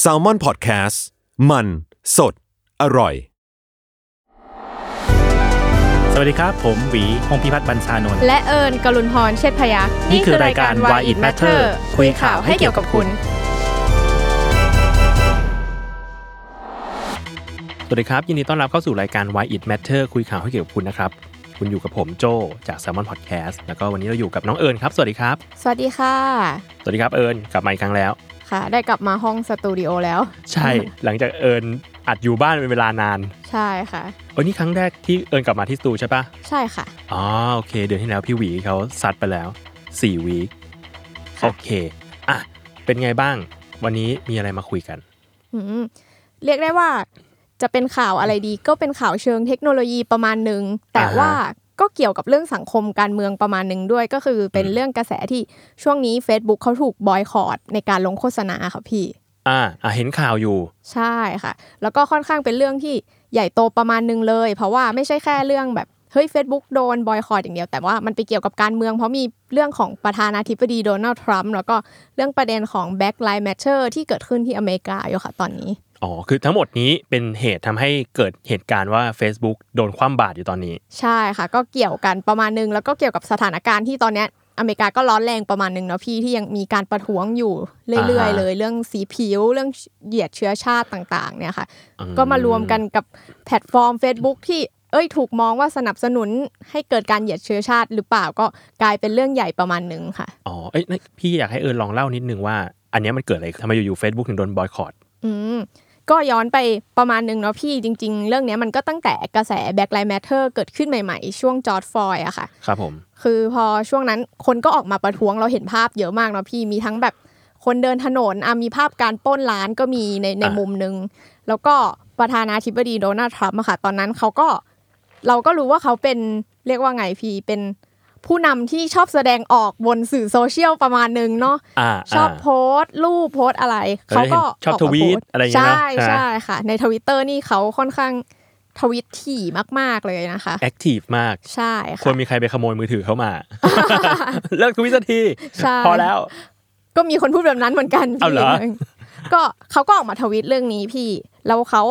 แซลมอนพอดแคสต์มัน สด อร่อย สวัสดีครับ ผมหวีพงพิพัฒน์บัญชานนท์และเอิญกลุนพรเชษฐพยักษ์นี่คือรายการ Why It Matter คุยข่าวให้เกี่ยวกับคุณ สวัสดีครับ ยินดีต้อนรับเข้าสู่รายการ Why It Matter คุยข่าวให้เกี่ยวกับคุณนะครับ คุณอยู่กับผมโจจาก Salmon Podcast แล้วก็วันนี้เราอยู่กับน้องเอิญครับ สวัสดีครับ สวัสดีค่ะ สวัสดีครับเอิญกลับมาอีกครั้งแล้ว ค่ะ ได้กลับมาห้องสตูดิโอแล้ว ใช่ หลังจากเอิญอัดอยู่บ้านเป็นเวลานาน ใช่ค่ะโอ้ยนี่ครั้งแรกที่เอิญกลับมาที่สตูใช่ปะใช่ค่ะ อ๋อโอเค เดือนที่แล้วพี่หวีเขาซัดไปแล้ว4วีคค่ะโอเค อะ เป็นไงบ้าง วันนี้มีอะไรมาคุยกันอืมเรียกได้ว่าจะเป็นข่าวอะไรดีก็เป็นข่าวเชิงเทคโนโลยีประมาณหนึ่ง แต่อ่าฮะว่า ก็เกี่ยวกับเรื่องสังคมการเมืองประมาณหนึ่งด้วย ก็คือเป็นเรื่องกระแสที่ช่วงนี้ Facebook เขาถูกบอยคอรดในการลงโฆษณาค่ะพี่อ่าอะเห็นข่าวอยู่ ใช่ค่ะ แล้วก็ค่อนข้างเป็นเรื่องที่ใหญ่โตประมาณหนึงเลย เพราะว่าไม่ใช่แค่เรื่องแบบเฮ้ย Facebook โดนบอยคอรดอย่างเดียว แต่ว่ามันไปเกี่ยวกับการเมือง เพราะมีเรื่องของประธานาธิบดีโดนัลด์ทรัมป์แล้วก็เรื่องประเด็นของ Black Lives Matter ที่เกิดขึ้นที่อเมริกาอยู่ค่ะตอนนี้ อ๋อ คือทั้งหมดนี้เป็นเหตุทำให้เกิดเหตุการณ์ว่า Facebook โดนคว่ำบาตรอยู่ตอนนี้ ใช่ค่ะ ก็เกี่ยวกันประมาณหนึง แล้วก็เกี่ยวกับสถานการณ์ที่ตอนเนี้ยอเมริกาก็ร้อนแรงประมาณหนึงเนาะพี่ที่ยังมีการประท้วงอยู่เรื่อยอ่าๆฮะเลย เรื่องสีผิวเรื่องเหยียดเชื้อชาติต่างๆ เนี่ยค่ะอืมก็มารวมกันกับแพลตฟอร์ม Facebook ที่เอ้ยถูกมองว่าสนับสนุนให้เกิดการเหยียดเชื้อชาติหรือเปล่าก็กลายเป็นเรื่องใหญ่ประมาณหนึ่งค่ะอ๋อเอ้ยพี่อยากให้เอิญลองเล่านิดนึงว่า อันเนี้ยมันเกิดอะไรทำไมอยู่ๆ Facebook ถึงโดนบอยคอรดอืม ก็ย้อนไปประมาณหนึ่งเนาะพี่จริง ๆ เรื่องเนี้ยมันก็ตั้งแต่กระแส Black Lives Matter เกิดขึ้นใหม่ๆ ช่วงจอร์ดฟอยอะค่ะ ครับผม คือพอช่วงนั้นคนก็ออกมาประท้วงเราเห็นภาพเยอะมากเนาะพี่มีทั้งแบบคนเดินถนนอะมีภาพการปล้นร้านก็มีในในอะมุมหนึ่งแล้วก็ประธานาธิบดีโดนัลด์ทรัมป์อะค่ะ ตอนนั้นเขาก็เราก็รู้ว่าเขาเป็นเรียกว่าไงพี่เป็น ผู้นำที่ชอบแสดงออกบนสื่อโซเชียลประมาณหนึ่งเนาะอ่าชอบโพสต์รูปโพสต์อะไรเออเขาก็เห็นชอบกมาทวีตโพสต์อะไรอย่างเงี้ยใช่เนอะใช่ค่ะ ในทวิตเตอร์นี่เขาค่อนข้างทวิตถี่มาก ๆ เลยนะคะแอคทีฟมากใช่ควรค่ะมีใครไปขโมยมือถือเขามา เลิกทวิตสักทีใช่พอแล้ว ก็มีคนพูดแบบนั้นเหมือนกันเอาเหรอพี่ก็เขาก็ออกมาทวิตเรื่องนี้พี่ แล้วเขา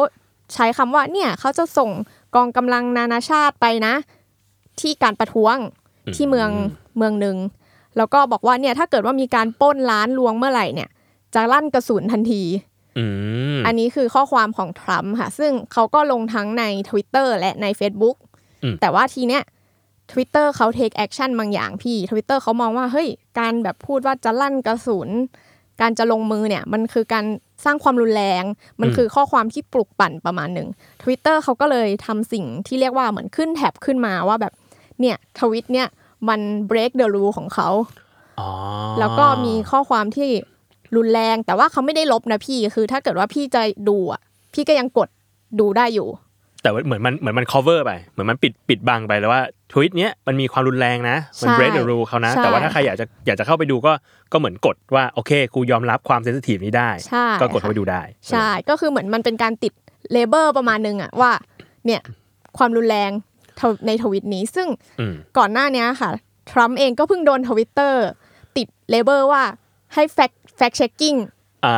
ใช้คำว่าเนี่ยเขาจะส่งกองกำลังนานาชาติไปนะ ที่การประท้วง ที่เมืองเมืองหนึ่งแล้วก็บอกว่าเนี่ยถ้าเกิดว่ามีการปล้นร้านลวงเมื่อไหร่เนี่ย จะลั่นกระสุนทันทีอืมอันนี้คือข้อความของทรัมป์ค่ะ ซึ่งเขาก็ลงทั้งใน Twitter และใน Facebook อืมแต่ว่าทีเนี้ย Twitter เขา take action บางอย่างพี่ Twitter เขามองว่า เฮ้ย การแบบพูดว่าจะลั่นกระสุน การจะลงมือเนี่ย มันคือการสร้างความรุนแรง มันคือข้อความที่ปลุกปั่นประมาณหนึ่ง Twitter เขาก็เลยทำสิ่งที่เรียกว่าเหมือนขึ้นแท็บขึ้นมาว่าแบบ เนี่ยทวิตเนี่ยมัน break the rule ของเขาอ๋อแล้วก็มีข้อความที่รุนแรงแต่ว่าเขาไม่ได้ลบนะพี่คือถ้าเกิดว่าพี่จะดูอะพี่ก็ยังกดดูได้อยู่ แต่ว่าเหมือนมันเหมือนมัน cover ไปเหมือนมันปิดปิดบังไปแล้วว่าทวิตเนี้ยมันมีความรุนแรงนะ มันใช่ break the rule เขานะใช่แต่ว่าถ้าใครอยากจะอยากจะเข้าไปดูก็ก็เหมือนกดว่าโอเคกูยอมรับความ sensitive นี้ได้ใช่ก็กดเข้าค่ะไปดูได้ ใช่ก็คือเหมือนมันเป็นการติด label ประมาณนึงอะว่าเนี่ยความรุนแรง ในทวิตนี้ ซึ่งอืมก่อนหน้านี้ค่ะ ทรัมป์เองก็เพิ่งโดนทวิตเตอร์ติด label ว่าให้ fact fact checking อ่า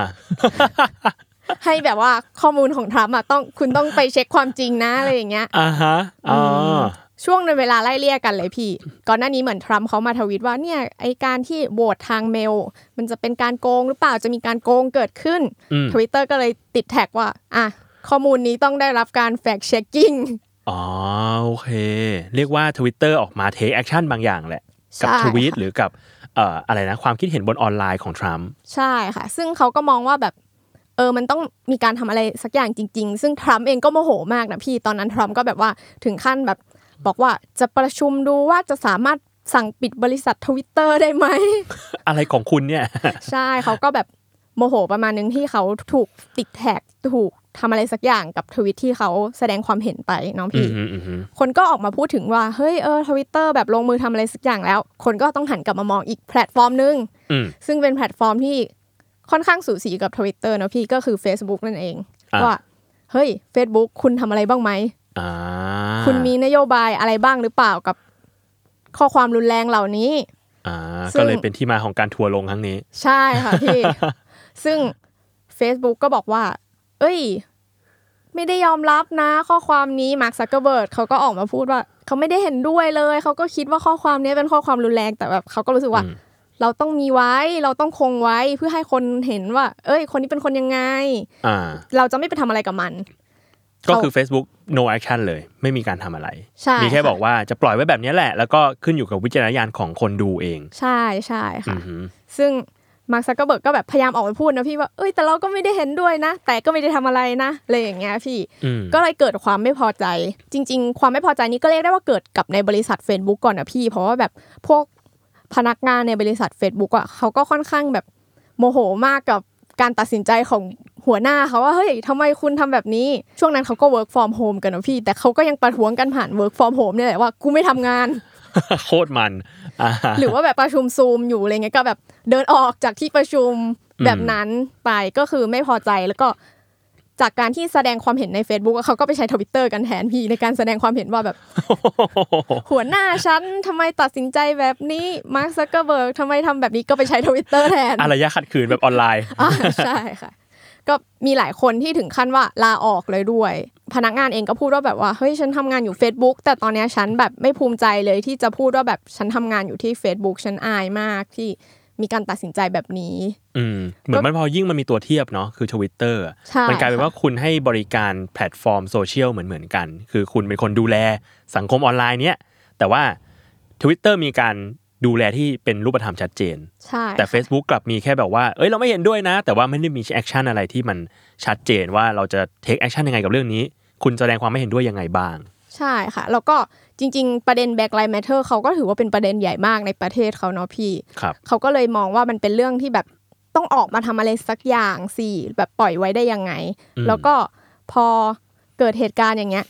ให้แบบว่าข้อมูลของทรัมป์อะต้องคุณต้องไปเช็คความจริงนะอะไรอย่างเงี้ยอ่าฮะอ๋ออช่วงในเวลาไล่เลี่ยกันเลยพี่ ก่อนหน้านี้เหมือนทรัมป์เขามาทวีตว่าเนี่ยไอการที่โหวตทางเมล มันจะเป็นการโกงหรือเปล่าจะมีการโกงเกิดขึ้นอืมทวิตเตอร์ก็เลยติดแท็กว่า อะข้อมูลนี้ต้องได้รับการ fact checking อ๋อโอเค เรียกว่า Twitter ออกมา take action บางอย่างแหละ กับใช่ทวีตหรือกับเอ่ออะไรนะความคิดเห็นบนออนไลน์ของทรัมป์ใช่ค่ะ ซึ่งเขาก็มองว่าแบบเออมันต้องมีการทำอะไรสักอย่างจริง ๆ ซึ่งทรัมป์เองก็โมโหมากนะพี่ตอนนั้นทรัมป์ก็แบบว่าถึงขั้นแบบบอกว่าจะประชุมดูว่าจะสามารถสั่งปิดบริษัททวิตเตอร์ได้ไหม อะไรของคุณเนี่ย ใช่เขาก็แบบโมโหประมาณนึงที่เขาถูกติดแท็กถูก ทำอะไรสักอย่างกับทวิตที่เขาแสดงความเห็นไปเน้องอืพี่มอืมอืมอืมคนก็ออกมาพูดถึงว่าเฮ้ยเออทวิตเตอร์แบบลงมือทำอะไรสักอย่างแล้ว คนก็ต้องหันกลับมามองอีกแพลตฟอร์มนึงอืมซึ่งเป็นแพลตฟอร์มที่ค่อนข้างสูสีกับทวิตเตอร์นะพี่ก็คือ Facebook นั่นเองอะว่าเฮ้ย Facebook คุณทำอะไรบ้างไหมอ่าคุณมีนโยบายอะไรบ้างหรือเปล่ากับ ข้อความรุนแรงเหล่านี้อ่าซึ่งก็เลยเป็นที่มาของการทัวร์ลงครั้งนี้ ใช่ค่ะพี่ ซึ่ง Facebook ก็บอกว่า เอ้ย ไม่ได้ยอมรับนะ ข้อความนี้มาร์คซักเกอร์เบิร์กเขาก็ออกมาพูดว่าเขาไม่ได้เห็นด้วยเลย เขาก็คิดว่าข้อความนี้เป็นข้อความรุนแรงแต่แบบเขาก็รู้สึกว่าอืมเราต้องมีไว้ เราต้องคงไว้เพื่อให้คนเห็นว่า เอ้ย คนนี้เป็นคนยังไงอ่าเราจะไม่ไปทำอะไรกับมัน ก็คือ Facebook no action เลย ไม่มีการทำอะไรใช่มีแค่ค่ะบอกว่าจะปล่อยไว้แบบนี้แหละ แล้วก็ขึ้นอยู่กับวิจารณญาณของคนดูเอง ใช่ใช่ค่ะอือหือซึ่ง มาร์คซักเกอร์เบิร์กก็แบบพยายามออกไปพูดนะพี่ว่าเอ้ยแต่เราก็ไม่ได้เห็นด้วยนะ แต่ก็ไม่ได้ทำอะไรนะอะไรอย่างเงี้ยพี่อืมก็เลยเกิดความไม่พอใจ จริง ๆ ความไม่พอใจนี้ก็เรียกได้ว่าเกิดกับในบริษัท Facebook ก่อนนะพี่ เพราะว่าแบบพวกพนักงานในบริษัท Facebook อะเขาก็ค่อนข้างแบบโมโหมากกับการตัดสินใจของหัวหน้าเขาว่าเฮ้ยทำไมคุณทำแบบนี้ ช่วงนั้นเขาก็ work from home กันนะพี่ แต่เขาก็ยังประท้วงกันผ่าน work from home เนี่ยแหละว่ากูไม่ทำงาน โคตรมันอ่า หรือว่าแบบประชุมซูมอยู่อะไรเงี้ยก็แบบเดินออกจากที่ประชุมอืมแบบนั้นไปก็คือไม่พอใจแล้วก็จากการที่แสดงความเห็นใน Facebook อะเขาก็ไปใช้ทวิตเตอร์กันแทนพี่ในการแสดงความเห็นว่าแบบ หัวหน้าฉันทำไมตัดสินใจแบบนี้มาร์คซักเกอร์เบิร์กทำไมทำแบบนี้ก็ไปใช้ทวิตเตอร์แทนอารยะขัดขืนแบบออนไลน์อ่าใช่ค่ะ ก็มีหลายคนที่ถึงขั้นว่าลาออกเลยด้วย พนักงานเองก็พูดว่าแบบว่าเฮ้ยฉันทำงานอยู่ Facebook แต่ตอนเนี้ยฉันแบบไม่ภูมิใจเลยที่จะพูดว่าแบบฉันทำงานอยู่ที่ Facebook ฉันอายมากที่มีการตัดสินใจแบบนี้ อืม เหมือนมันพอยิ่งมันมีตัวเทียบเนาะ คือทวิตเตอร์ใช่มันกลายเป็นค่ะว่าคุณให้บริการแพลตฟอร์มโซเชียลเหมือนเหมือนๆกัน คือคุณเป็นคนดูแลสังคมออนไลน์เนี้ย แต่ว่า Twitter มีการ ดูแลที่เป็นรูปธรรมชัดเจน ใช่ แต่ Facebook กลับมีแค่แบบว่า เอ้ยเราไม่เห็นด้วยนะ แต่ว่าไม่ได้มี action อะไรที่มันชัดเจนว่าเราจะ take action ยังไงกับเรื่องนี้ คุณแสดงความไม่เห็นด้วยยังไงบ้าง ใช่ค่ะ แล้วก็จริง ๆ ประเด็น Black Lives Matter เขาก็ถือว่าเป็นประเด็นใหญ่มากในประเทศเขาเนาะพี่ ครับ เขาก็เลยมองว่ามันเป็นเรื่องที่แบบต้องออกมาทำอะไรสักอย่างสิแบบปล่อยไว้ได้ยังไงอืมแล้วก็พอเกิดเหตุการณ์อย่างเงี้ย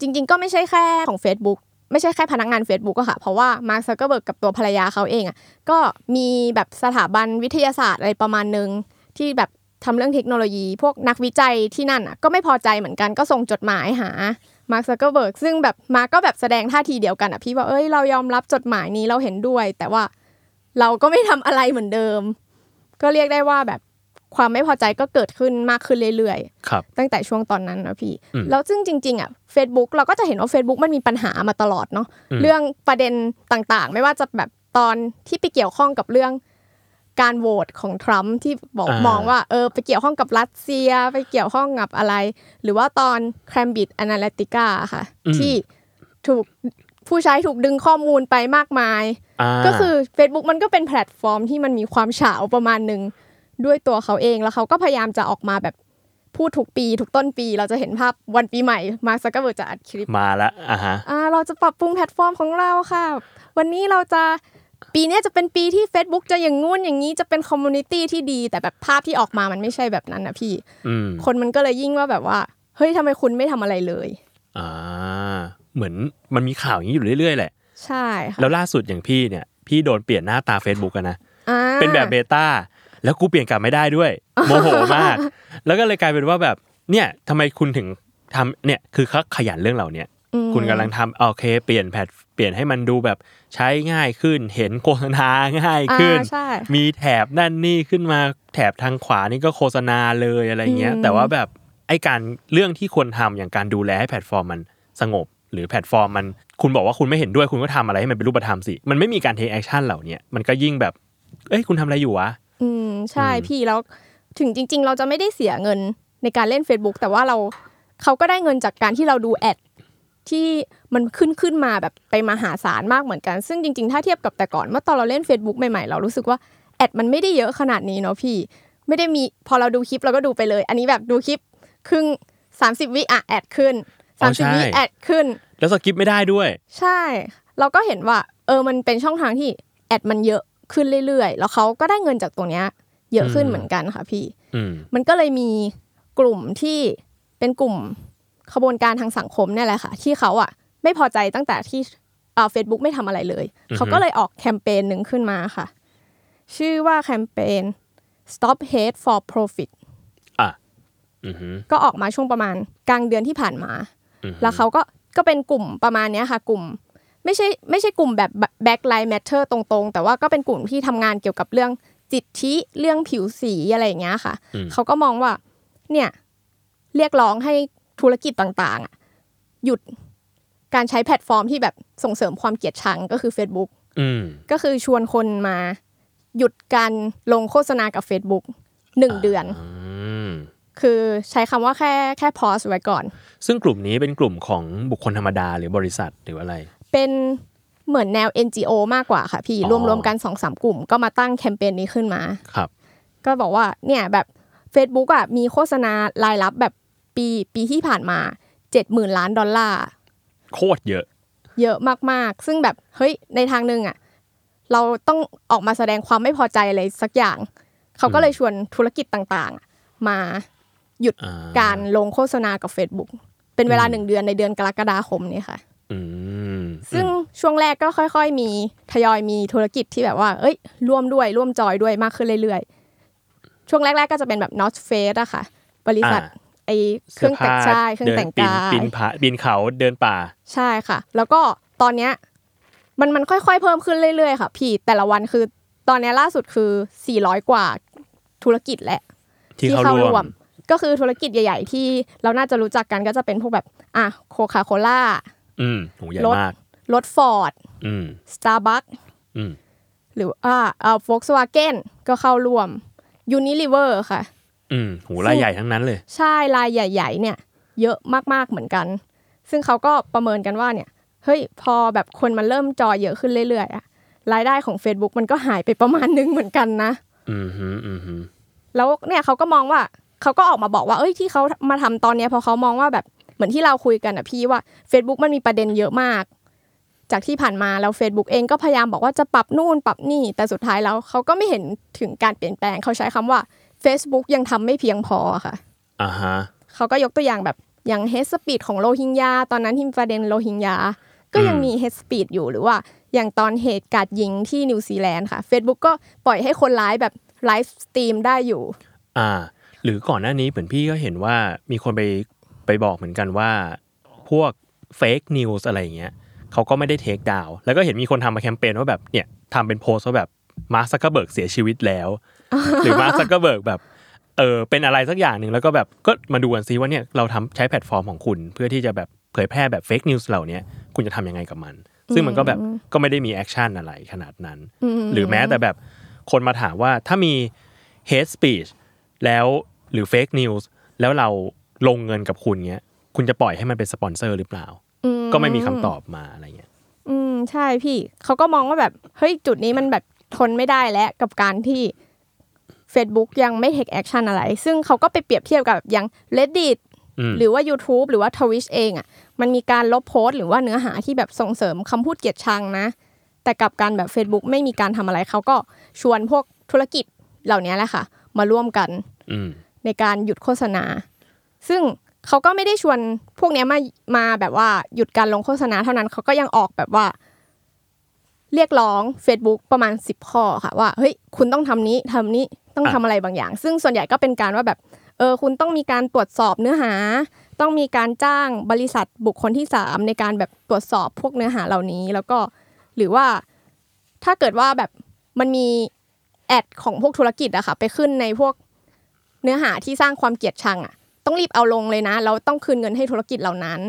จริง ๆ ก็ไม่ใช่แค่ของ Facebook ไม่ใช่แค่พนักงาน Facebook อะค่ะ เพราะว่ามาร์คซักเกอร์เบิร์กกับตัวภรรยาเขาเองอะก็มีแบบสถาบันวิทยาศาสตร์อะไรประมาณนึง ที่แบบทำเรื่องเทคโนโลยี พวกนักวิจัยที่นั่นอะก็ไม่พอใจเหมือนกันก็ส่งจดหมายหามาร์คซักเกอร์เบิร์กซึ่งแบบมาร์คก็แบบแสดงท่าทีเดียวกันอะพี่ว่าเอ้ยเรายอมรับจดหมายนี้เราเห็นด้วย แต่ว่าเราก็ไม่ทำอะไรเหมือนเดิม ก็เรียกได้ว่าแบบ ความไม่พอใจก็เกิดขึ้นมากขึ้นเรื่อยครับๆตั้งแต่ช่วงตอนนั้นนะพี่อืมแล้วซึ่งจริง ๆอะ Facebook เราก็จะเห็นว่า Facebook มันมีปัญหามาตลอดเนาะอืมเรื่องประเด็นต่างๆ ไม่ว่าจะแบบตอนที่ไปเกี่ยวข้องกับเรื่องการโหวตของทรัมป์ที่บอกมองว่าเออไปเกี่ยวข้องกับรัสเซีย ไปเกี่ยวข้องกับอะไร หรือว่าตอน Cambridge Analytica ค่ะ ที่ถูกผู้ใช้ถูกดึงข้อมูลไปมากมายอ่าก็คือ Facebook มันก็เป็นแพลตฟอร์มที่มันมีความเฉาประมาณหนึ่ง ด้วยตัวเขาเองแล้วเขาก็พยายามจะออกมาแบบพูดทุกปีทุกต้นปี เราจะเห็นภาพวันปีใหม่มาร์คซักเกอร์เบิร์กจะอัดคลิปมาละอ่าฮะอ่าเราจะปรับปรุงแพลตฟอร์มของเราค่ะ วันนี้เราจะปีเนี้ยจะเป็นปีที่ Facebook จะอย่างงู้นอย่างนี้จะเป็น community ที่ดี แต่แบบภาพที่ออกมามันไม่ใช่แบบนั้นนะพี่อืมคนมันก็เลยยิ่งว่าแบบว่า เฮ้ยทำไมคุณไม่ทำอะไรเลยอ่าเหมือนมันมีข่าวอย่างนี้อยู่เรื่อยๆแหละ ใช่ค่ะแล้วล่าสุดอย่างพี่เนี่ย พี่โดนเปลี่ยนหน้าตา Facebook อะนะอ่าเป็นแบบเบต้า แล้วกูเปลี่ยนกลับไม่ได้ด้วยโมโหมาก แล้วก็เลยกลายเป็นว่าแบบเนี่ยทำไมคุณถึงทำเนี่ยคือเขาขยันเรื่องเหล่าเนี้ยอืมคุณกำลังทำโอเค เปลี่ยนแพทเปลี่ยนให้มันดูแบบใช้ง่ายขึ้น เห็นโฆษณาง่ายขึ้นอ่าใช่มีแถบนั่นนี่ขึ้นมาแถบทางขวานี่ก็โฆษณาเลยอะไรเงี้ยอืมแต่ว่าแบบไอ้การเรื่องที่ควรทำอย่างการดูแลให้แพลตฟอร์มมันสงบ หรือแพลตฟอร์มมัน คุณบอกว่าคุณไม่เห็นด้วยคุณก็ทำอะไรให้มันเป็นรูปธรรมสิ มันไม่มีการ take action เหล่าเนี้ยมันก็ยิ่งแบบเอ้ยคุณทำอะไรอยู่วะ อืมใช่อืมพี่แล้วถึงจริง ๆ เราจะไม่ได้เสียเงินในการเล่น Facebook แต่ว่าเราเขาก็ได้เงินจากการที่เราดู ad ที่มันขึ้นขึ้นมาแบบไปมหาศาลมากเหมือนกัน ซึ่งจริง ๆ ถ้าเทียบกับแต่ก่อนเมื่อตอนเราเล่น Facebook ใหม่ๆ เรารู้สึกว่า ad มันไม่ได้เยอะขนาดนี้เนาะพี่ ไม่ได้มีพอเราดูคลิปเราก็ดูไปเลย อันนี้แบบดูคลิปครึ่ง30วิอะแอดขึ้นอ๋อใช่30วิแอดขึ้น แล้วสกิปไม่ได้ด้วย ใช่ เราก็เห็นว่า เออมันเป็นช่องทางที่แอดมันเยอะ ขึ้นเรื่อยๆ แล้วเขาก็ได้เงินจากตรงเนี้ยเยอะขึ้นอืมเหมือนกันค่ะพี่อืมมันก็เลยมีกลุ่มที่เป็นกลุ่มขบวนการทางสังคมเนี่ยแหละค่ะ ที่เขาอะ ไม่พอใจตั้งแต่ที่เฟซบุ๊กไม่ทำอะไรเลยอือฮึเขาก็เลยออกแคมเปญหนึ่งขึ้นมาค่ะ ชื่อว่าแคมเปญ stop hate for profit อะอือหือก็ออกมาช่วงประมาณกลางเดือนที่ผ่านมาอือหือแล้วเขาก็ก็เป็นกลุ่มประมาณเนี้ยค่ะ กลุ่ม ไม่ใช่ไม่ใช่กลุ่มแบบ Black Lives Matter ตรงๆ แต่ว่าก็เป็นกลุ่มที่ทำงานเกี่ยวกับเรื่องสิทธิเรื่องผิวสีอะไรอย่างเงี้ยค่ะอืมเขาก็มองว่า เนี่ย เรียกร้องให้ธุรกิจต่างๆอะหยุดการใช้แพลตฟอร์มที่แบบส่งเสริมความเกลียดชังก็คือ Facebook อืมก็คือชวนคนมาหยุดการลงโฆษณากับ Facebook หนึ่งเดือนอืมคือใช้คำว่าแค่แค่พอสไว้ก่อน ซึ่งกลุ่มนี้เป็นกลุ่มของบุคคลธรรมดาหรือบริษัทหรืออะไร เป็นเหมือนแนว NGO มากกว่าค่ะพี่อ๋อรวมๆกันสองสามกลุ่ม ก็มาตั้งแคมเปญนี้ขึ้นมาครับ ก็บอกว่าเนี่ยแบบ Facebook อะมีโฆษณารายรับแบบปีปีที่ผ่านมาเจ็ดหมื่นล้านดอลลาร์โคตรเยอะ เยอะมากๆ ซึ่งแบบเฮ้ยในทางหนึ่งอะเราต้องออกมาแสดงความไม่พอใจอะไรสักอย่าง เขาก็เลยชวนธุรกิจต่างๆอะมาหยุดอ่าการลงโฆษณากับ Facebook เป็นเวลาหนึ่งเดือนในเดือนกรกฎาคมนี้ค่ะ อืม ซึ่งช่วงแรกก็ค่อย ๆ มีทยอยมีธุรกิจที่แบบว่า เอ้ย ร่วมด้วยร่วมจอยด้วยมากขึ้นเรื่อยๆ ช่วงแรก ๆ ก็จะเป็นแบบ North Face อะค่ะ บริษัทอ่าไอเครื่องแต่งชายเครื่องแต่งกายปีนผาปีนเขาเดินป่า ใช่ค่ะ แล้วก็ตอนเนี้ยมันมันค่อยๆ เพิ่มขึ้นเรื่อยๆ ค่ะ พี่แต่ละวันคือตอนเนี้ยล่าสุดคือ 400 กว่าธุรกิจแหละ ที่เข้าร่วม ก็คือธุรกิจใหญ่ ๆ ที่เราน่าจะรู้จักกันก็จะเป็นพวกแบบ อะโคคาโคล่าอืมโหใหญ่รถมาก รถฟอร์ดอืมสตาร์บัคอืมหรือว่าเอ่อ Volkswagen ก็เข้าร่วม Unilever ค่ะ อืมโหรายใหญ่ทั้งนั้นเลย ใช่รายใหญ่ ๆ เนี่ย เยอะมากๆเหมือนกัน ซึ่งเขาก็ประเมินกันว่าเนี่ย เฮ้ย พอแบบคนมันเริ่มจอยเยอะขึ้นเรื่อยๆอะรายได้ของ Facebook มันก็หายไปประมาณนึงเหมือนกันนะ อืมฮึอืมฮึแล้วเนี่ยเขาก็มองว่าเขาก็ออกมาบอกว่า เอ้ยที่เขามาทำตอนเนี้ยเพราะเขามองว่าแบบเหมือนที่เราคุยกันอะพี่ว่า Facebook มันมีประเด็นเยอะมาก จากที่ผ่านมาแล้ว Facebook เองก็พยายามบอกว่าจะปรับนู่นปรับนี่แต่สุดท้ายแล้วเขาก็ไม่เห็นถึงการเปลี่ยนแปลงเขาใช้คำว่า Facebook ยังทำไม่เพียงพอค่ะอ่าฮะเขาก็ยกตัวอย่างแบบอย่าง hate speech ของโรฮิงญาตอนนั้นที่มีประเด็นโรฮิงญาก็ยังมี hate speech อยู่หรือว่าอย่างตอนเหตุการณ์ยิงที่นิวซีแลนด์ค่ะ Facebook ก็ปล่อยให้คนร้ายแบบ live stream ได้อยู่ อ่า หรือก่อนหน้านี้เหมือนพี่ก็เห็นว่ามีคนไปไปบอกเหมือนกันว่า พวก fake news อะไรอย่างเงี้ย เขาก็ไม่ได้ take down แล้วก็เห็นมีคนทำมาแคมเปญว่าแบบเนี่ยทำเป็นโพสต์ว่าแบบมาร์คซักเกอร์เบิร์กเสียชีวิตแล้ว หรือมาร์คซักเกอร์เบิร์กแบบเออเป็นอะไรสักอย่างหนึ่งแล้วก็แบบก็มาดูกันซิว่าเนี่ยเราทำใช้แพลตฟอร์มของคุณ เพื่อที่จะแบบเผยแพร่แบบ fake news เหล่าเนี้ยคุณจะทำยังไงกับมัน ซึ่งมันก็แบบก็ไม่ได้มี action อะไรขนาดนั้น หรือแม้แต่แบบคนมาถามว่าถ้ามี hate speech แล้วหรือ fake news แล้วเราลงเงินกับคุณเงี้ยคุณจะปล่อยให้มันเป็นสปอนเซอร์หรือเปล่า ก็ไม่มีคำตอบมาอะไรเงี้ย อืมใช่พี่เขาก็มองว่าแบบเฮ้ยจุดนี้มันแบบทนไม่ได้แล้วกับการที่ Facebook ยังไม่ take action อะไร ซึ่งเขาก็ไปเปรียบเทียบกับอย่าง Reddit อืมหรือว่า YouTube หรือว่า Twitch เองอะ มันมีการลบโพสต์หรือว่าเนื้อหาที่แบบส่งเสริมคำพูดเกลียดชังนะ แต่กับการแบบ Facebook ไม่มีการทำอะไร เขาก็ชวนพวกธุรกิจเหล่านี้แหละค่ะ มาร่วมกันอืมในการหยุดโฆษณา ซึ่ง เขาก็ไม่ได้ชวนพวกนี้มามาแบบว่าหยุดการลงโฆษณาเท่านั้นเขาก็ยังออกแบบว่า เรียกร้อง Facebook ประมาณ 10 ข้อค่ะว่าเฮ้ยคุณต้องทำนี้ทำนี้ต้องทำอะไรบางอย่าง ซึ่งส่วนใหญ่ก็เป็นการว่าแบบเออคุณต้องมีการตรวจสอบเนื้อหา ต้องมีการจ้างบริษัทบุคคลที่สามในการแบบตรวจสอบพวกเนื้อหาเหล่านี้ แล้วก็หรือว่าถ้าเกิดว่าแบบมันมีแอดของพวกธุรกิจอะค่ะไปขึ้นในพวกเนื้อหาที่สร้างความเกลียดชังอะ ต้องรีบเอาลงเลยนะแล้วต้องคืนเงินให้ธุรกิจเหล่านั้น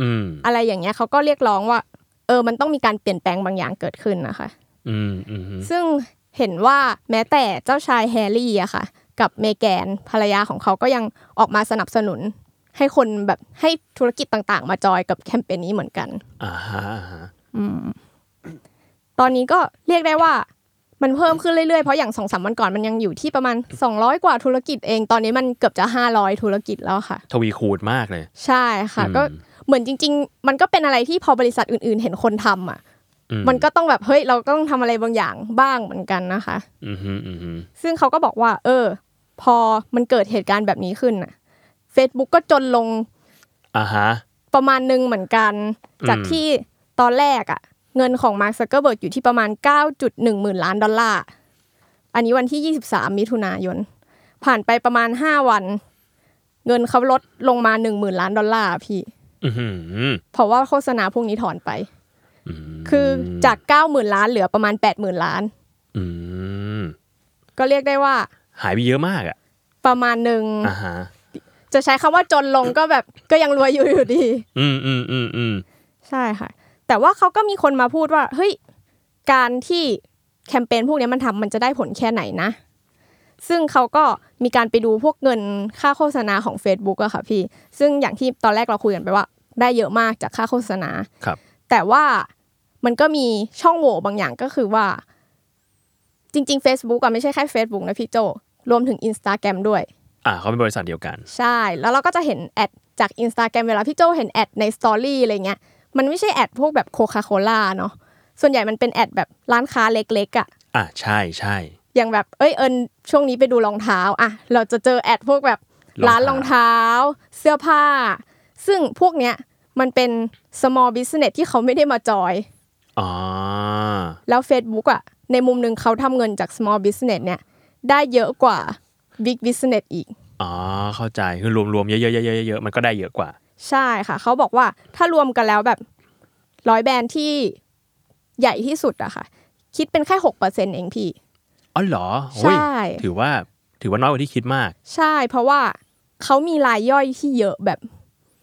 อืมอะไรอย่างเงี้ยเขาก็เรียกร้องว่า เออ มันต้องมีการเปลี่ยนแปลงบางอย่างเกิดขึ้นนะคะอืมอืมซึ่งเห็นว่าแม้แต่เจ้าชายแฮร์รี่อะค่ะ กับเมแกนภรรยาของเขาก็ยังออกมาสนับสนุน ให้คนแบบให้ธุรกิจต่างๆ มาจอยกับแคมเปญนี้เหมือนกันอ่าฮะอ่าฮะตอนนี้ก็เรียกได้ว่า มันเพิ่มขึ้นเรื่อยๆ เพราะอย่างสองสามวันก่อนมันยังอยู่ที่ประมาณ 200 กว่าธุรกิจเอง ตอนนี้มันเกือบจะ 500 ธุรกิจแล้วค่ะ ทวีคูณมากเลย ใช่ค่ะอืมก็เหมือนจริง ๆ มันก็เป็นอะไรที่พอบริษัทอื่น ๆ เห็นคนทำอะอืมันก็ต้องแบบเฮ้ยเราต้องทำอะไรบางอย่างบ้างเหมือนกันนะคะอืมฮึอืมฮึซึ่งเขาก็บอกว่า เออ พอมันเกิดเหตุการณ์แบบนี้ขึ้นน่ะ Facebook ก็จนลงอ่าฮะประมาณหนึ่งเหมือนกัน จากอืมที่ตอนแรกอะ เงินของมาร์คซักเกอร์เบิร์กอยู่ที่ประมาณ 9.1หมื่นล้านดอลลาร์ อันนี้วันที่ 23 มิถุนายน ผ่านไปประมาณ 5 วัน เงินเขาลดลงมา 1 0,000 ล้านดอลลาร์พี่อืมฮึเพราะว่าโฆษณาพวกนี้ถอนไปอืมคือจาก 90,000 ล้านเหลือประมาณ 80,000 ล้านอืมก็เรียกได้ว่า หายไปเยอะมากอะประมาณหนึ่งอ่าฮะจะใช้คำว่าจนลงก็แบบก็ยังรวยอยู่อยู่ดี อืมอืมอืมอืมใช่ค่ะ แต่ว่าเขาก็มีคนมาพูดว่าเฮ้ยการที่แคมเปญพวกนี้มันทำมันจะได้ผลแค่ไหนนะ ซึ่งเขาก็มีการไปดูพวกเงินค่าโฆษณาของ Facebook อะค่ะพี่ ซึ่งอย่างที่ตอนแรกเราคุยกันไปว่า ได้เยอะมากจากค่าโฆษณาครับ แต่ว่ามันก็มีช่องโหว่บางอย่างก็คือว่า จริง ๆ Facebook อะไม่ใช่แค่ Facebook นะพี่โจ รวมถึง Instagram ด้วย อ่าเขาเป็นบริษัทเดียวกัน ใช่ แล้วเราก็จะเห็น ad จาก Instagram เวลาพี่โจเห็น ad ใน story อะไรเงี้ย มันไม่ใช่ ad พวกแบบ Coca-Cola เนาะส่วนใหญ่มันเป็น ad แบบร้านค้าเล็กๆอะค่ะอ่าใช่ใช่อย่างแบบเอ้ยเอิญช่วงนี้ไปดูรองเท้าอะเราจะเจอ ad พวกแบบร้านรองเท้า เสื้อผ้า ซึ่งพวกเนี้ยมันเป็น small business ที่เขาไม่ได้มาจอยอ๋อแล้ว Facebook อะในมุมหนึ่งเขาทำเงินจาก small business เนี่ยได้เยอะกว่า big business อีกอ๋อเข้าใจคือรวมๆเยอะๆๆๆๆมันก็ได้เยอะกว่า ใช่ค่ะ เขาบอกว่าถ้ารวมกันแล้วแบบร้อยแบรนด์ที่ใหญ่ที่สุดอะค่ะ คิดเป็นแค่หกเปอร์เซ็นเองพี่อ๋อเหรอโอ้ยใช่ถือว่าถือว่าน้อยกว่าที่คิดมาก ใช่ เพราะว่าเขามีรายย่อยที่เยอะแบบ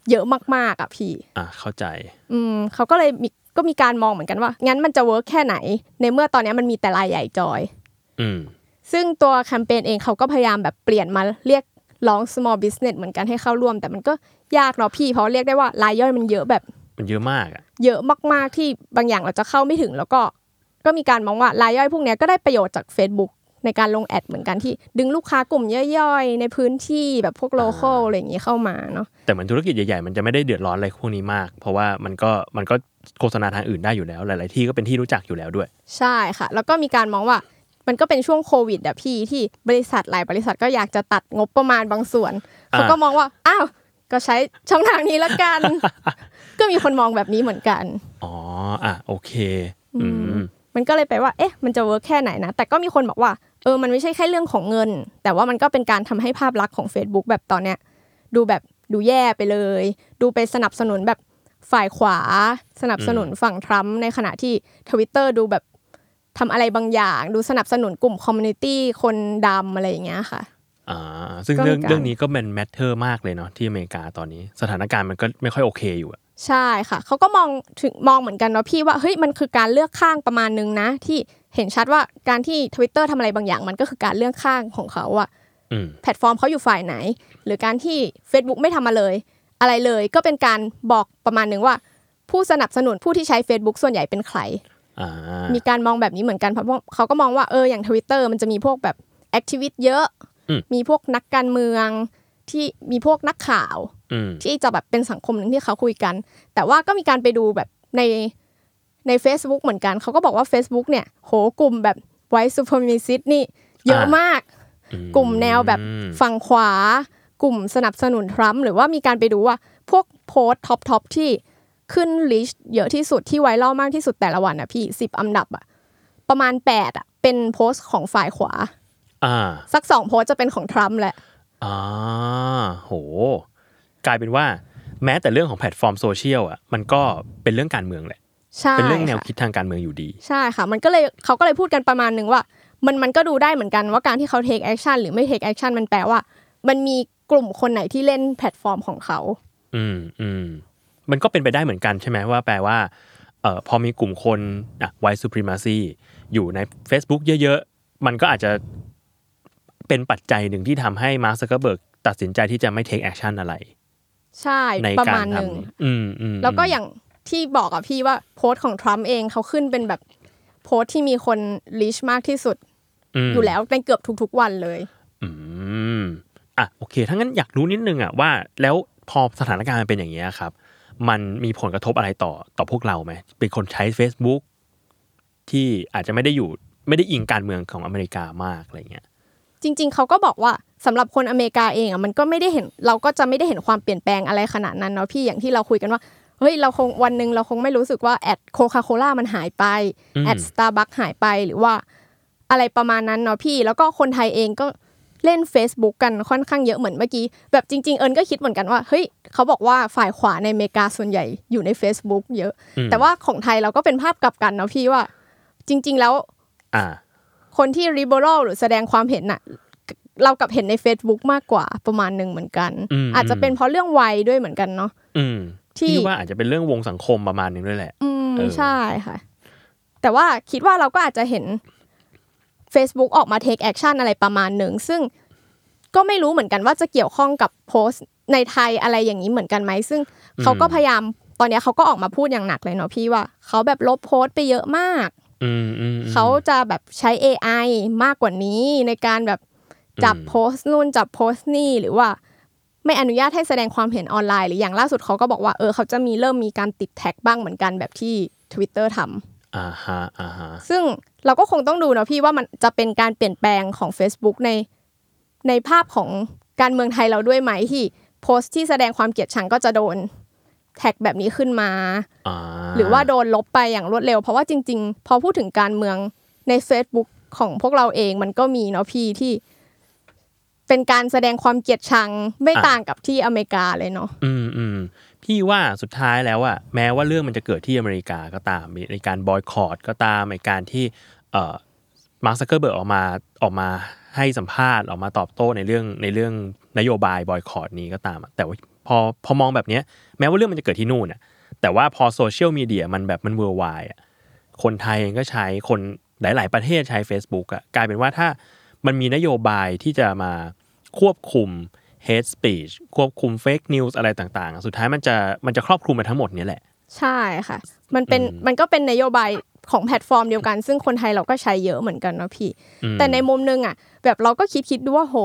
เยอะมากๆอะพี่ อะเข้าใจ อืมเขาก็เลยมีก็มีการมองเหมือนกันว่า งั้นมันจะเวิร์กแค่ไหน ในเมื่อตอนนี้มันมีแต่รายใหญ่จอย อืมซึ่งตัวแคมเปญเองเขาก็พยายามแบบเปลี่ยนมาเรียก ร้อง small business เหมือนกันให้เข้าร่วม แต่มันก็ยากเนาะพี่เพราะเรียกได้ว่ารายย่อยมันเยอะแบบมันเยอะมากอะเยอะมากๆที่บางอย่างเราจะเข้าไม่ถึง แล้วก็ก็มีการมองว่ารายย่อยพวกเนี้ยก็ได้ประโยชน์จาก Facebook ในการลงแอดเหมือนกันที่ดึงลูกค้ากลุ่มย่อยๆ ในพื้นที่แบบพวกโลเคอลอะไรอย่างนี้เข้ามาเนาะแต่เหมือนธุรกิจใหญ่ๆ มันจะไม่ได้เดือดร้อนอะไรพวกนี้มาก เพราะว่ามันก็มันก็โฆษณาทางอื่นได้อยู่แล้ว หลาย ๆ ที่ก็เป็นที่รู้จักอยู่แล้วด้วย ใช่ค่ะ แล้วก็มีการมองว่า มันก็เป็นช่วงโควิดอะพี่ที่บริษัทหลายบริษัทก็อยากจะตัดงบประมาณบางส่วนอ่าเขาก็มองว่าอ้าวก็ใช้ช่องทางนี้ละกัน ก็มีคนมองแบบนี้เหมือนกัน อ๋อ อะ โอเค อืม มันก็เลยไปว่า เอ๊ะ มันจะ work แค่ไหนนะ แต่ก็มีคนบอกว่า เออ มันไม่ใช่แค่เรื่องของเงิน แต่ว่ามันก็เป็นการทำให้ภาพลักษณ์ของ Facebook แบบตอนเนี้ย ดูแบบดูแย่ไปเลย ดูไปสนับสนุนแบบฝ่ายขวา สนับสนุนฝั่งทรัมป์ในขณะที่ทวิตเตอร์ดูแบบ ทำอะไรบางอย่าง ดูสนับสนุนกลุ่ม community คนดำอะไรอย่างเงี้ยค่ะอ่าซึ่งก็มีเรื่องการเรื่องนี้ก็เป็น matter มากเลยเนาะที่อเมริกาตอนนี้สถานการณ์มันก็ไม่ค่อยโอเคอยู่อะใช่ค่ะเขาก็มองถึงมองเหมือนกันเนาะพี่ว่าเฮ้ยมันคือการเลือกข้างประมาณนึงนะ ที่เห็นชัดว่าการที่ Twitter ทำอะไรบางอย่าง มันก็คือการเลือกข้างของเขาอะอืมแพลตฟอร์มเขาอยู่ฝ่ายไหน หรือการที่ Facebook ไม่ทำมาเลย อะไรเลยก็เป็นการบอกประมาณหนึ่งว่า ผู้สนับสนุนผู้ที่ใช้ Facebook ส่วนใหญ่เป็นใครอ่า มีการมองแบบนี้เหมือนกันเพราะว่าเขาก็มองว่าเอออย่าง Twitter มันจะมีพวกแบบแอคทิวิตเยอะอืมมีพวกนักการเมืองที่มีพวกนักข่าวอืมที่จะแบบเป็นสังคมหนึ่งที่เขาคุยกัน แต่ว่าก็มีการไปดูแบบในใน Facebook เหมือนกัน เขาก็บอกว่า Facebook เนี่ย โหกลุ่มแบบ white supremacist นี่ เยอะมากอืมกลุ่มแนวแบบอืมฝั่งขวา กลุ่มสนับสนุนทรัมป์หรือว่ามีการไปดูว่าพวกโพสต์ top top ที่ ขึ้น list เยอะที่สุดที่ viral มากที่สุดแต่ละวันอะพี่สิบอันดับอะประมาณแปดอะเป็นโพสต์ของฝ่ายขวา อ่า สักสองโพสต์จะเป็นของทรัมป์แหละอ่าโห กลายเป็นว่า แม้แต่เรื่องของแพลตฟอร์มโซเชียลอะมันก็เป็นเรื่องการเมืองแหละใช่เป็นเรื่องแนวความคิดทางการเมืองอยู่ดี ใช่ค่ะ มันก็เลยเขาก็เลยพูดกันประมาณหนึ่งว่า มันมันก็ดูได้เหมือนกันว่าการที่เขา take action หรือไม่ take action มันแปลว่า มันมีกลุ่มคนไหนที่เล่นแพลตฟอร์มของเขา อืมอืม มันก็เป็นไปได้เหมือนกันใช่ไหมว่าแปลว่าเอ่อพอมีกลุ่มคนอะ white supremacy อยู่ใน Facebook เยอะๆ มันก็อาจจะเป็นปัจจัยหนึ่งที่ทำให้มาร์คซักเกอร์เบิร์กตัดสินใจที่จะไม่ take action อะไร ใช่ในประการมาณหทนึ่งอืมอืมแล้วก็อย่างที่บอกอะพี่ว่าโพสต์ของทรัมป์เองเขาขึ้นเป็นแบบโพสต์ที่มีคน reach มากที่สุดอยู่แล้วในเกือบทุกๆวันเลย อืมอะโอเคถ้างั้นอยากรู้นิดนึงอะว่า แล้วพอสถานการณ์มันเป็นอย่างนี้ยครับ มันมีผลกระทบอะไรต่อต่อพวกเราไหมเป็นคนใช้ Facebook ที่อาจจะไม่ได้อยู่ไม่ได้อิงการเมืองของอเมริกามากอะไรเงี้ยจริง ๆเขาก็บอกว่าสำหรับคนอเมริกาเองอะมันก็ไม่ได้เห็นเราก็จะไม่ได้เห็นความเปลี่ยนแปลงอะไรขนาดนั้นเนาะพี่อย่างที่เราคุยกันว่าเฮ้ยเราคงวันหนึ่งเราคงไม่รู้สึกว่าแอด Coca-Cola มันหายไปอืมแอดสตาร์บัคหายไปหรือว่าอะไรประมาณนั้นเนาะพี่ แล้วก็คนไทยเองก็ เล่น Facebook กันค่อนข้างเยอะเหมือนเมื่อกี้ แบบจริง ๆ เอิญก็คิดเหมือนกันว่า เฮ้ย เขาบอกว่าฝ่ายขวาในอเมริกาส่วนใหญ่อยู่ใน Facebook เยอะอืมแต่ว่าของไทยเราก็เป็นภาพกลับกันเนาะพี่ว่า จริง ๆ แล้วอ่าคนที่ liberal หรือแสดงความเห็นน่ะ เรากลับเห็นใน Facebook มากกว่าประมาณหนึ่งเหมือนกันอืมอาจจะเป็นเพราะเรื่องวัยด้วยเหมือนกันเนาะอืมที่ที่ว่าอาจจะเป็นเรื่องวงสังคมประมาณนึงด้วยแหละ อืมเออใช่ค่ะ แต่ว่าคิดว่าเราก็อาจจะเห็น Facebook ออกมา take action อะไรประมาณหนึ่ง ซึ่งก็ไม่รู้เหมือนกันว่าจะเกี่ยวข้องกับโพสต์ในไทยอะไรอย่างนี้เหมือนกันไหม ซึ่งเขาก็พยายามตอนเนี้ยเขาก็ออกมาพูดอย่างหนักเลยเนาะพี่ว่าเขาแบบลบโพสต์ไปเยอะมากอืมอืมอืมเขาจะแบบใช้ AI มากกว่านี้ในการแบบจับอืมโพสต์นู่นจับโพสต์นี่หรือว่า ไม่อนุญาตให้แสดงความเห็นออนไลน์หรืออย่างล่าสุดเขาก็บอกว่าเออเขาจะมีเริ่มมีการติดแท็กบ้างเหมือนกันแบบที่ Twitter ทำอ่าฮะอ่าฮะซึ่ง เราก็คงต้องดูนะพี่ว่ามันจะเป็นการเปลี่ยนแปลงของ Facebook ในในภาพของการเมืองไทยเราด้วยไหมที่โพสต์ที่แสดงความเกลียดชังก็จะโดนแท็กแบบนี้ขึ้นมาอ่าหรือว่าโดนลบไปอย่างรวดเร็ว เพราะว่าจริง ๆ พอพูดถึงการเมืองใน Facebook ของพวกเราเองมันก็มีเนาะพี่ที่ เป็นการแสดงความเกลียดชังไม่ต่างกับที่อเมริกาเลยเนาะอืมอืม พี่ว่าสุดท้ายแล้วอะแม้ว่าเรื่องมันจะเกิดที่อเมริกาก็ตามในการบอยคอรดก็ตามในการที่มาร์คซักเกอร์เบิร์กออกมาออกมาให้สัมภาษณ์ออกมาตอบโต้ในเรื่องในเรื่องนโยบายบอยคอรดนี้ก็ตามแต่ว่าพอพอมองแบบเนี้ยแม้ว่าเรื่องมันจะเกิดที่นู่นอะแต่ว่าพอโซเชียลมีเดียมันแบบมัน worldwide อะคนไทยเองก็ใช้คนหลาย ๆ ประเทศใช้ Facebook อะกลายเป็นว่าถ้ามันมีนโยบายที่จะมาควบคุม hate speech ควบคุม fake news อะไรต่างๆ สุดท้ายมันจะมันจะครอบคลุมมาทั้งหมดเนี้ยแหละ ใช่ค่ะ มันเป็นอืมมันก็เป็นนโยบายของแพลตฟอร์มเดียวกัน ซึ่งคนไทยเราก็ใช้เยอะเหมือนกันเนาะพี่อืมแต่ในมุมนึงอะ แบบเราก็คิดคิดดูว่าโห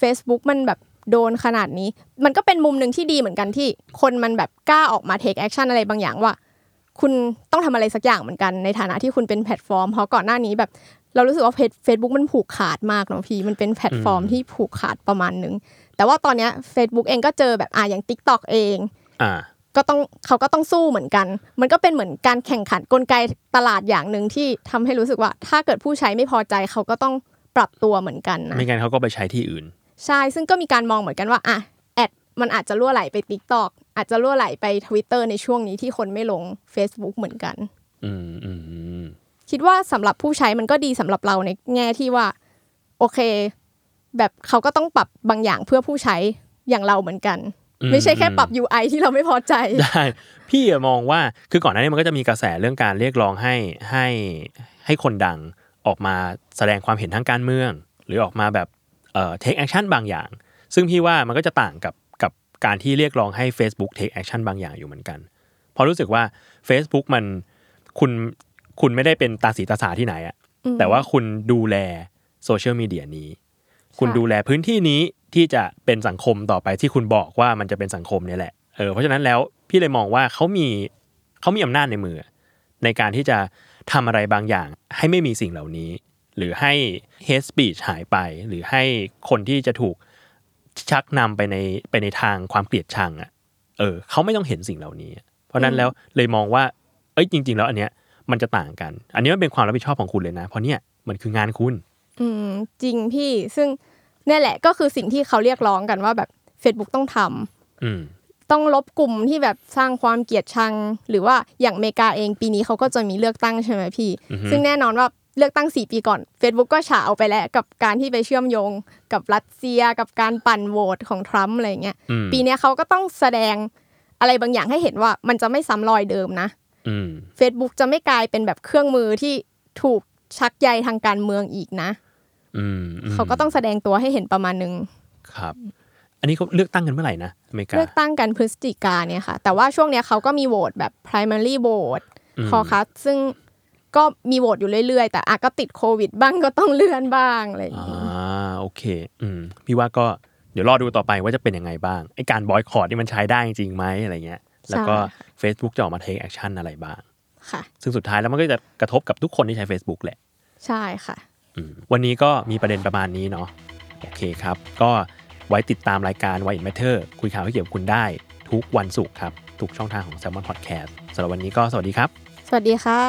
Facebook มันแบบโดนขนาดนี้ มันก็เป็นมุมหนึ่งที่ดีเหมือนกันที่ คนมันแบบกล้าออกมา take action อะไรบางอย่างว่า คุณต้องทำอะไรสักอย่างเหมือนกันในฐานะที่คุณเป็นแพลตฟอร์มเพราะก่อนหน้านี้แบบเรารู้สึกว่าเฟซบุ๊กมันผูกขาดมากเนาะพี่ มันเป็นแพลตฟอร์มที่ผูกขาดประมาณหนึ่ง แต่ว่าตอนเนี้ย Facebook เองก็เจอแบบอะอย่าง TikTok เองอ่าก็ต้องเขาก็ต้องสู้เหมือนกัน มันก็เป็นเหมือนการแข่งขันกลไกตลาดอย่างหนึ่งที่ทำให้รู้สึกว่า ถ้าเกิดผู้ใช้ไม่พอใจเขาก็ต้องปรับตัวเหมือนกันนะไม่งั้นเขาก็ไปใช้ที่อื่น ใช่ซึ่งก็มีการมองเหมือนกันว่าอะแอดมันอาจจะล่วไหลไป t ิ k t o k อาจจะล่วไหลไป Twitter ในช่วงนี้ที่คนไม่ลง Facebook เหมือนกัน อืมอืมอืมคิดว่าสำหรับผู้ใช้มันก็ดีสำหรับเราในแง่ที่ว่า โอเค แบบเขาก็ต้องปรับบางอย่างเพื่อผู้ใช้อย่างเราเหมือนกัน ไม่ใช่แค่ปรับ UI ที่เราไม่พอใจได้พี่อะมองว่าคือก่อนหน้านี้มันก็จะมีกระแสเรื่องการเรียกร้องให้ให้ให้คนดังออกมาแสดงความเห็นทางการเมือง หรือออกมาแบบเอ่อ take action บางอย่าง ซึ่งพี่ว่ามันก็จะต่างกับกับการที่เรียกร้องให้ Facebook take action บางอย่างอยู่เหมือนกันเพราะรู้สึกว่า Facebook มันคุณคุณไม่ได้เป็นตาสีตาสาที่ไหนอะอืมแต่ว่าคุณดูแลโซเชียลมีเดียนี้ คุณใช่ดูแลพื้นที่นี้ที่จะเป็นสังคมต่อไปที่คุณบอกว่ามันจะเป็นสังคมเนี่ยแหละเออเพราะฉะนั้นแล้วพี่เลยมองว่าเขามีเขามีอำนาจในมือ ในการที่จะทำอะไรบางอย่าง ให้ไม่มีสิ่งเหล่านี้ หรือให้ hate speech หายไป หรือให้คนที่จะถูกชักนำไปในไปในทางความเกลียดชังอะเออเขาไม่ต้องเห็นสิ่งเหล่านี้ เพราะฉะนั้นแล้วเลยมองว่า เอ้ยจริง ๆ แล้วอันเนี้ยมันจะต่างกัน อันนี้มันเป็นความรับผิดชอบของคุณเลยนะ เพราะเนี่ยมันคืองานคุณ อืมจริงพี่ซึ่งเนี่ยแหละก็คือสิ่งที่เขาเรียกร้องกันว่าแบบ Facebook ต้องทำอืมต้องลบกลุ่มที่แบบสร้างความเกลียดชัง หรือว่าอย่างอเมริกาเองปีนี้เขาก็จะมีเลือกตั้งใช่ไหมพี่อือฮึซึ่งแน่นอนว่าเลือกตั้ง 4 ปีก่อน Facebook ก็ฉาเอาไปแล้วกับการที่ไปเชื่อมโยง กับรัสเซียกับการปั่นโหวตของทรัมป์อะไรอย่างเงี้ยอืมปีเนี้ยเขาก็ต้องแสดงอะไรบางอย่างให้เห็นว่ามันจะไม่ซ้ำรอยเดิมนะอืม Facebook จะไม่กลายเป็นแบบเครื่องมือที่ถูกชักใยทางการเมืองอีกนะอืมม เขาก็ต้องแสดงตัวให้เห็นประมาณนึงครับ อันนี้เขาเลือกตั้งกันเมื่อไหร่นะอเมริกาเลือกตั้งกันพฤศจิกาเนี่ยค่ะ แต่ว่าช่วงเนี้ยเขาก็มีโหวตแบบ primary vote อืมคอคัสซึ่งก็มีโหวตอยู่เรื่อยๆ แต่อาก็ติดโควิดบ้างก็ต้องเลื่อนบ้างอะไรอย่างอ่างี้โอเค อืมพี่ว่าก็เดี๋ยวรอดูต่อไปว่าจะเป็นยังไงบ้างไอการบอยคอรดนี่มันใช้ได้จริงไหมอะไรเงี้ย แล้วก็ Facebook จะออกมา take action อะไรบ้าง ค่ะ ซึ่งสุดท้ายแล้วมันก็จะกระทบกับทุกคนที่ใช้ Facebook แหละ ใช่ค่ะอืม วันนี้ก็มีประเด็นประมาณนี้เนาะโอเคครับ ก็ไว้ติดตามรายการ Why In Matter คุยข่าวให้เกี่ยวคุณได้ทุกวันศุกร์ครับ ทุกช่องทางของ s ซ l m o n Podcast สำหรับวันนี้ก็สวัสดีครับ สวัสดีค่ะ